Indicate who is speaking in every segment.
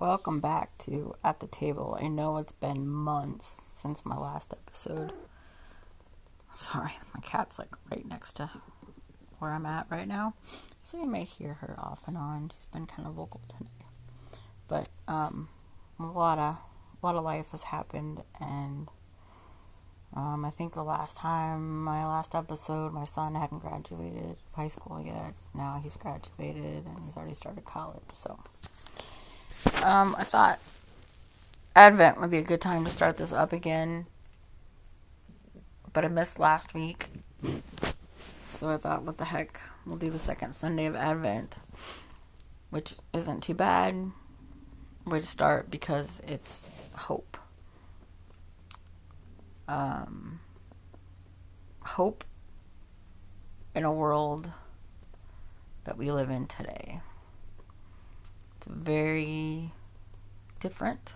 Speaker 1: Welcome back to At the Table. I know it's been months since my last episode. Sorry, my cat's like right next to where I'm at right now. So you may hear her off and on. She's been kind of vocal today. But um a lot of a lot of life has happened and um, I think the last time, my last episode, my son hadn't graduated high school yet. Now he's graduated and he's already started college. So um, I thought Advent would be a good time to start this up again. But I missed last week. So I thought, what the heck? We'll do the second Sunday of Advent, which isn't too bad. Way to start because it's hope um, hope in a world that we live in today. Very different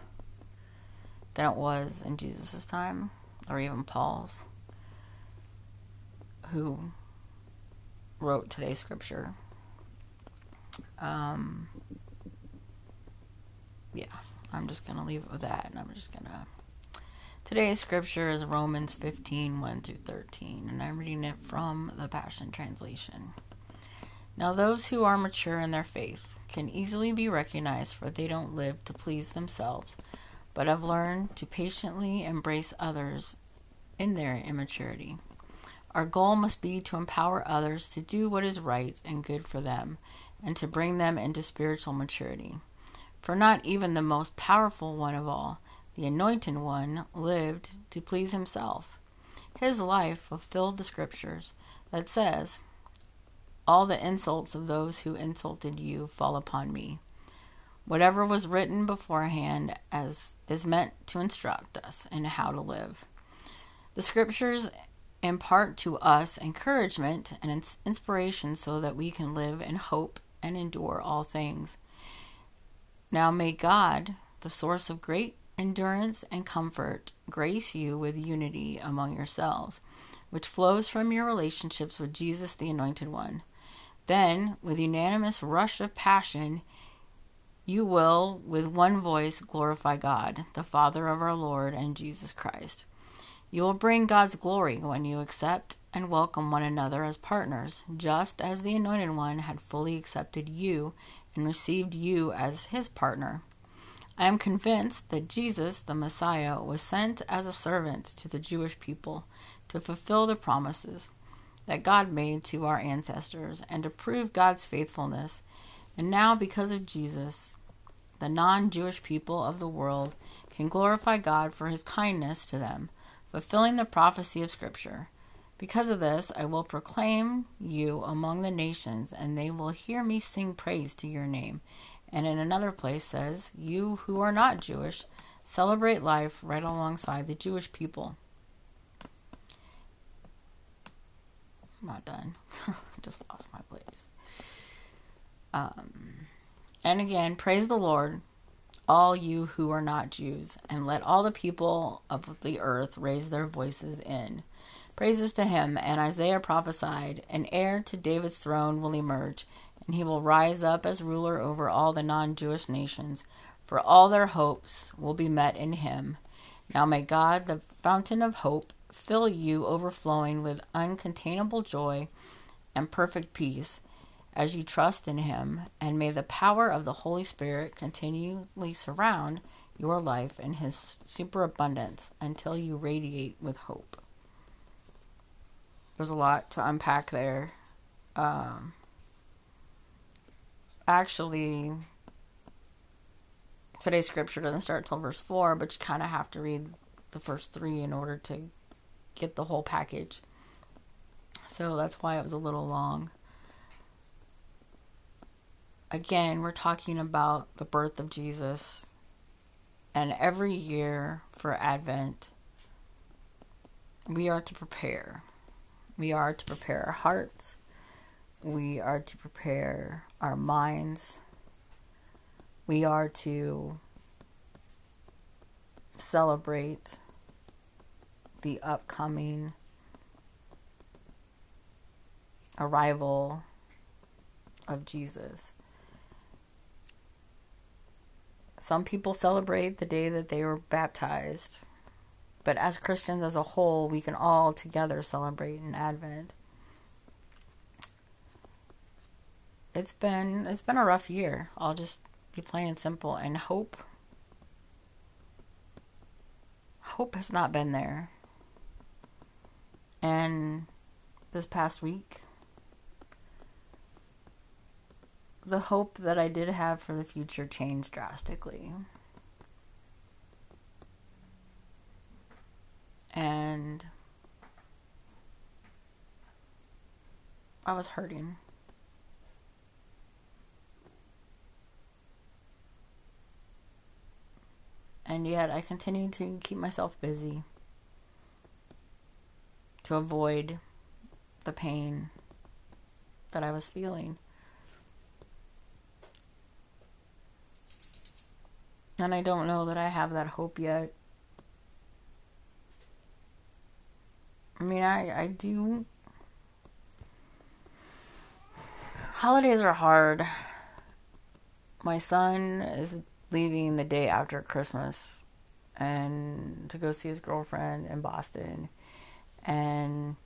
Speaker 1: than it was in Jesus' time or even Paul's, who wrote today's scripture. Um, yeah, I'm just going to leave it with that and I'm just going to Today's scripture is Romans 15 1 through 13, and I'm reading it from the Passion Translation. Now, those who are mature in their faith can easily be recognized, for they don't live to please themselves, but have learned to patiently embrace others in their immaturity. Our goal must be to empower others to do what is right and good for them, and to bring them into spiritual maturity. For not even the most powerful one of all, the Anointed One lived to please himself. His life fulfilled the scriptures that says, All the insults of those who insulted you fall upon me. Whatever was written beforehand as is meant to instruct us in how to live. The scriptures impart to us encouragement and inspiration so that we can live in hope and endure all things. Now may God, the source of great endurance, and comfort grace you with unity among yourselves, which flows from your relationships with Jesus, the Anointed One. Then, with unanimous rush of passion, you will, with one voice, glorify God, the Father of our Lord and Jesus Christ. You will bring God's glory when you accept and welcome one another as partners, just as the Anointed One had fully accepted you and received you as his partner. I am convinced that Jesus, the Messiah, was sent as a servant to the Jewish people to fulfill the promises that God made to our ancestors and to prove God's faithfulness. And now, because of Jesus, the non Jewish people of the world can glorify God for his kindness to them, fulfilling the prophecy of Scripture. Because of this, I will proclaim you among the nations, and they will hear me sing praise to your name. And in another place says, You who are not Jewish celebrate life right alongside the Jewish people. I'm not done. I just lost my place. Um, and again, praise the Lord, all you who are not Jews, and let all the people of the earth raise their voices in praises to him. And Isaiah prophesied, An heir to David's throne will emerge and he will rise up as ruler over all the non Jewish nations, for all their hopes will be met in him. Now may God, the fountain of hope, fill you overflowing with uncontainable joy and perfect peace as you trust in him, and may the power of the Holy Spirit continually surround your life in his superabundance until you radiate with hope. There's a lot to unpack there. Um, actually today's scripture doesn't start till verse 4 but you kind of have to read the first three in order to get the whole package. So that's why it was a little long. Again we're talking about the birth of jesus. And every year for advent we are to prepare. We are to prepare our hearts. We are to prepare our minds. We are to celebrate the upcoming arrival of Jesus. Some people celebrate the day that they were baptized. But as Christians as a whole, we can all together celebrate in Advent. It's been it's been a rough year. I'll just be plain and simple and hope hope has not been there. And this past week the hope that I did have for the future changed drastically. And I was hurting. And yet I continued to keep myself busy to avoid the pain that I was feeling. And I don't know that I have that hope yet. I mean, I, I do. Holidays are hard. My son is leaving the day after Christmas and to go see his girlfriend in Boston. And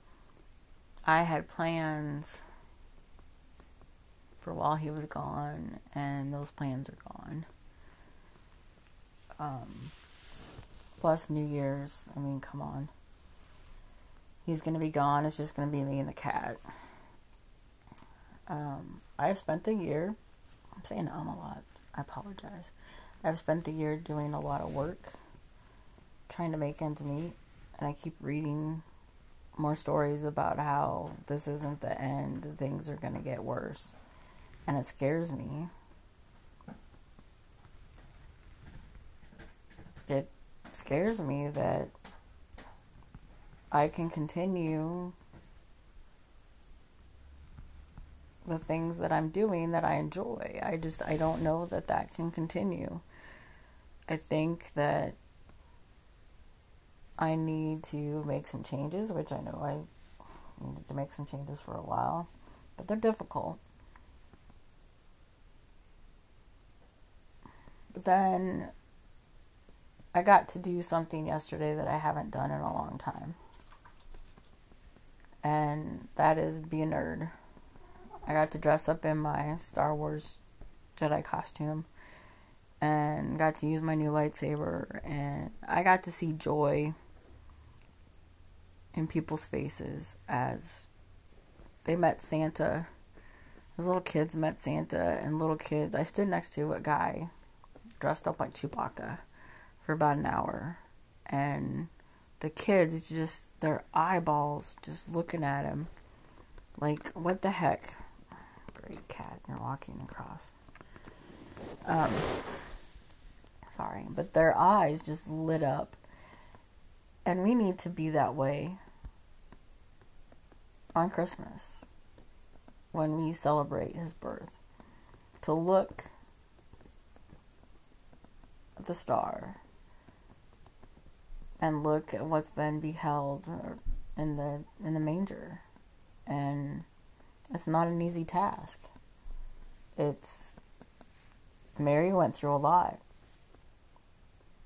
Speaker 1: I had plans for while he was gone, and those plans are gone. Um, plus New Year's. I mean, come on. He's gonna be gone. It's just gonna be me and the cat. Um, I've spent the year. I'm saying um a lot. I apologize. I've spent the year doing a lot of work, trying to make ends meet, and I keep reading more stories about how this isn't the end. Things are gonna get worse, and it scares me. it scares me that I can continue the things that I'm doing that I enjoy. I just I don't know that that can continue. I think that I need to make some changes, which I know I needed to make some changes for a while, but they're difficult. But then I got to do something yesterday that I haven't done in a long time. And that is be a nerd. I got to dress up in my Star Wars Jedi costume and got to use my new lightsaber and I got to see joy in people's faces as they met Santa. As little kids met Santa and little kids. I stood next to a guy dressed up like Chewbacca for about an hour. And the kids just, their eyeballs just looking at him. Like, what the heck? Great cat, you're walking across. Um, sorry, but their eyes just lit up. And we need to be that way on Christmas when we celebrate his birth. To look at the star and look at what's been beheld in the in the manger. And it's not an easy task. It's mary went through a lot.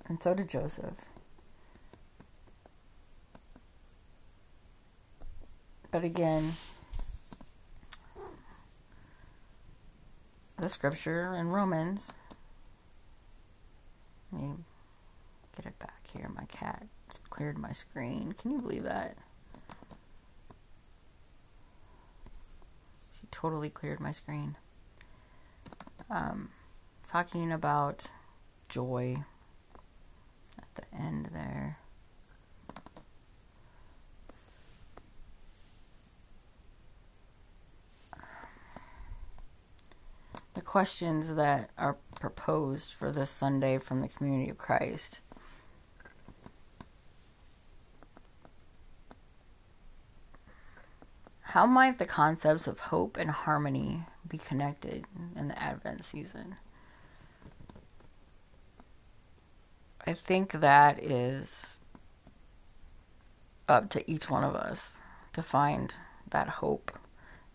Speaker 1: And so did joseph but again the scripture in romans let me get it back here. My cat cleared my screen. Can you believe that? She totally cleared my screen. Um, talking about joy at the end there. Questions that are proposed for this Sunday from the Community of Christ How might the concepts of hope and harmony be connected in the Advent season? I think that is up to each one of us to find that hope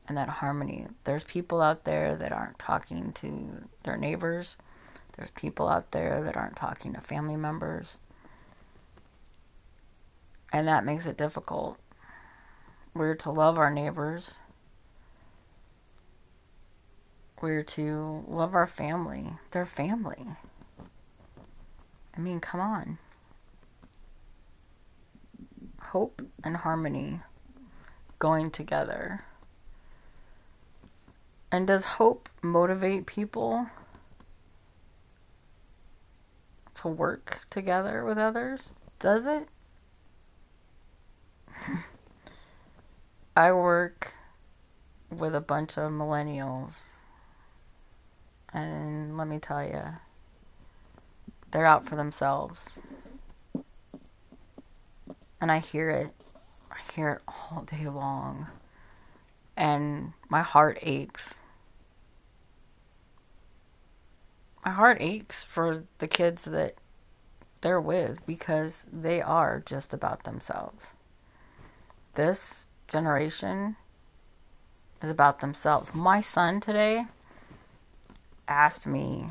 Speaker 1: and that harmony. There's people out there that aren't talking to their neighbors, There's people out there that aren't talking to family members. And that makes it difficult. We're to love our neighbors. We're to love our family. They're family. I mean, come on. Hope and harmony going together. And does hope motivate people to work together with others? Does it? I work with a bunch of millennials. And let me tell you, they're out for themselves. And I hear it. I hear it all day long. And my heart aches. My heart aches for the kids that they're with because they are just about themselves. This generation is about themselves. My son today asked me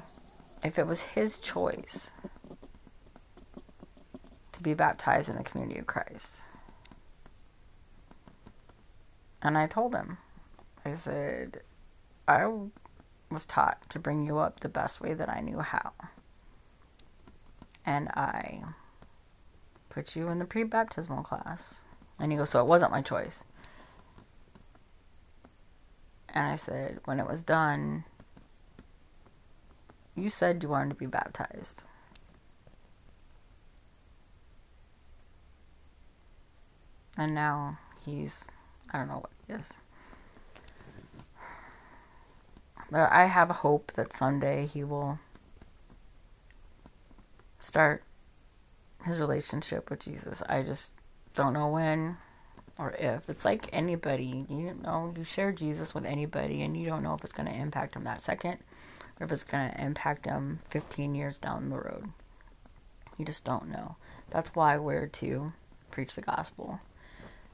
Speaker 1: if it was his choice to be baptized in the community of Christ. And I told him, I said, I was taught to bring you up the best way that I knew how. And I put you in the pre baptismal class. And he goes, So it wasn't my choice. And I said, When it was done, you said you wanted to be baptized. And now he's, I don't know what he is. But I have a hope that someday he will start his relationship with Jesus. I just don't know when or if. It's like anybody, you know, you share Jesus with anybody and you don't know if it's going to impact him that second or if it's going to impact them 15 years down the road. You just don't know. That's why we're to preach the gospel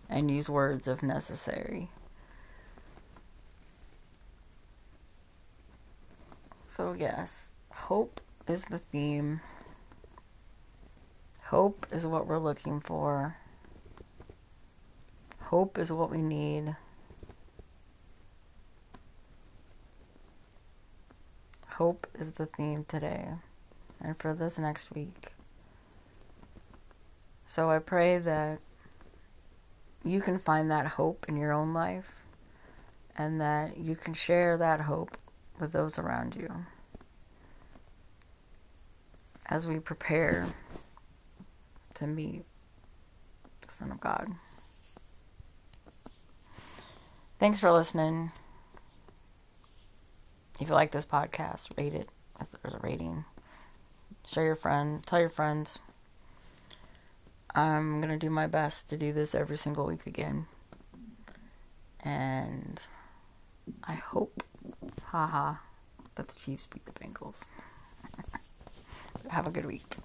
Speaker 1: and use words if necessary. So, yes, hope is the theme. Hope is what we're looking for. Hope is what we need. Hope is the theme today and for this next week. So I pray that you can find that hope in your own life and that you can share that hope with those around you as we prepare to meet the Son of God. Thanks for listening. If you like this podcast, rate it if there's a rating. Share your friend, tell your friends. I'm to do my best to do this every single week again. And I hope, haha, that the Chiefs beat the Bengals. Have a good week.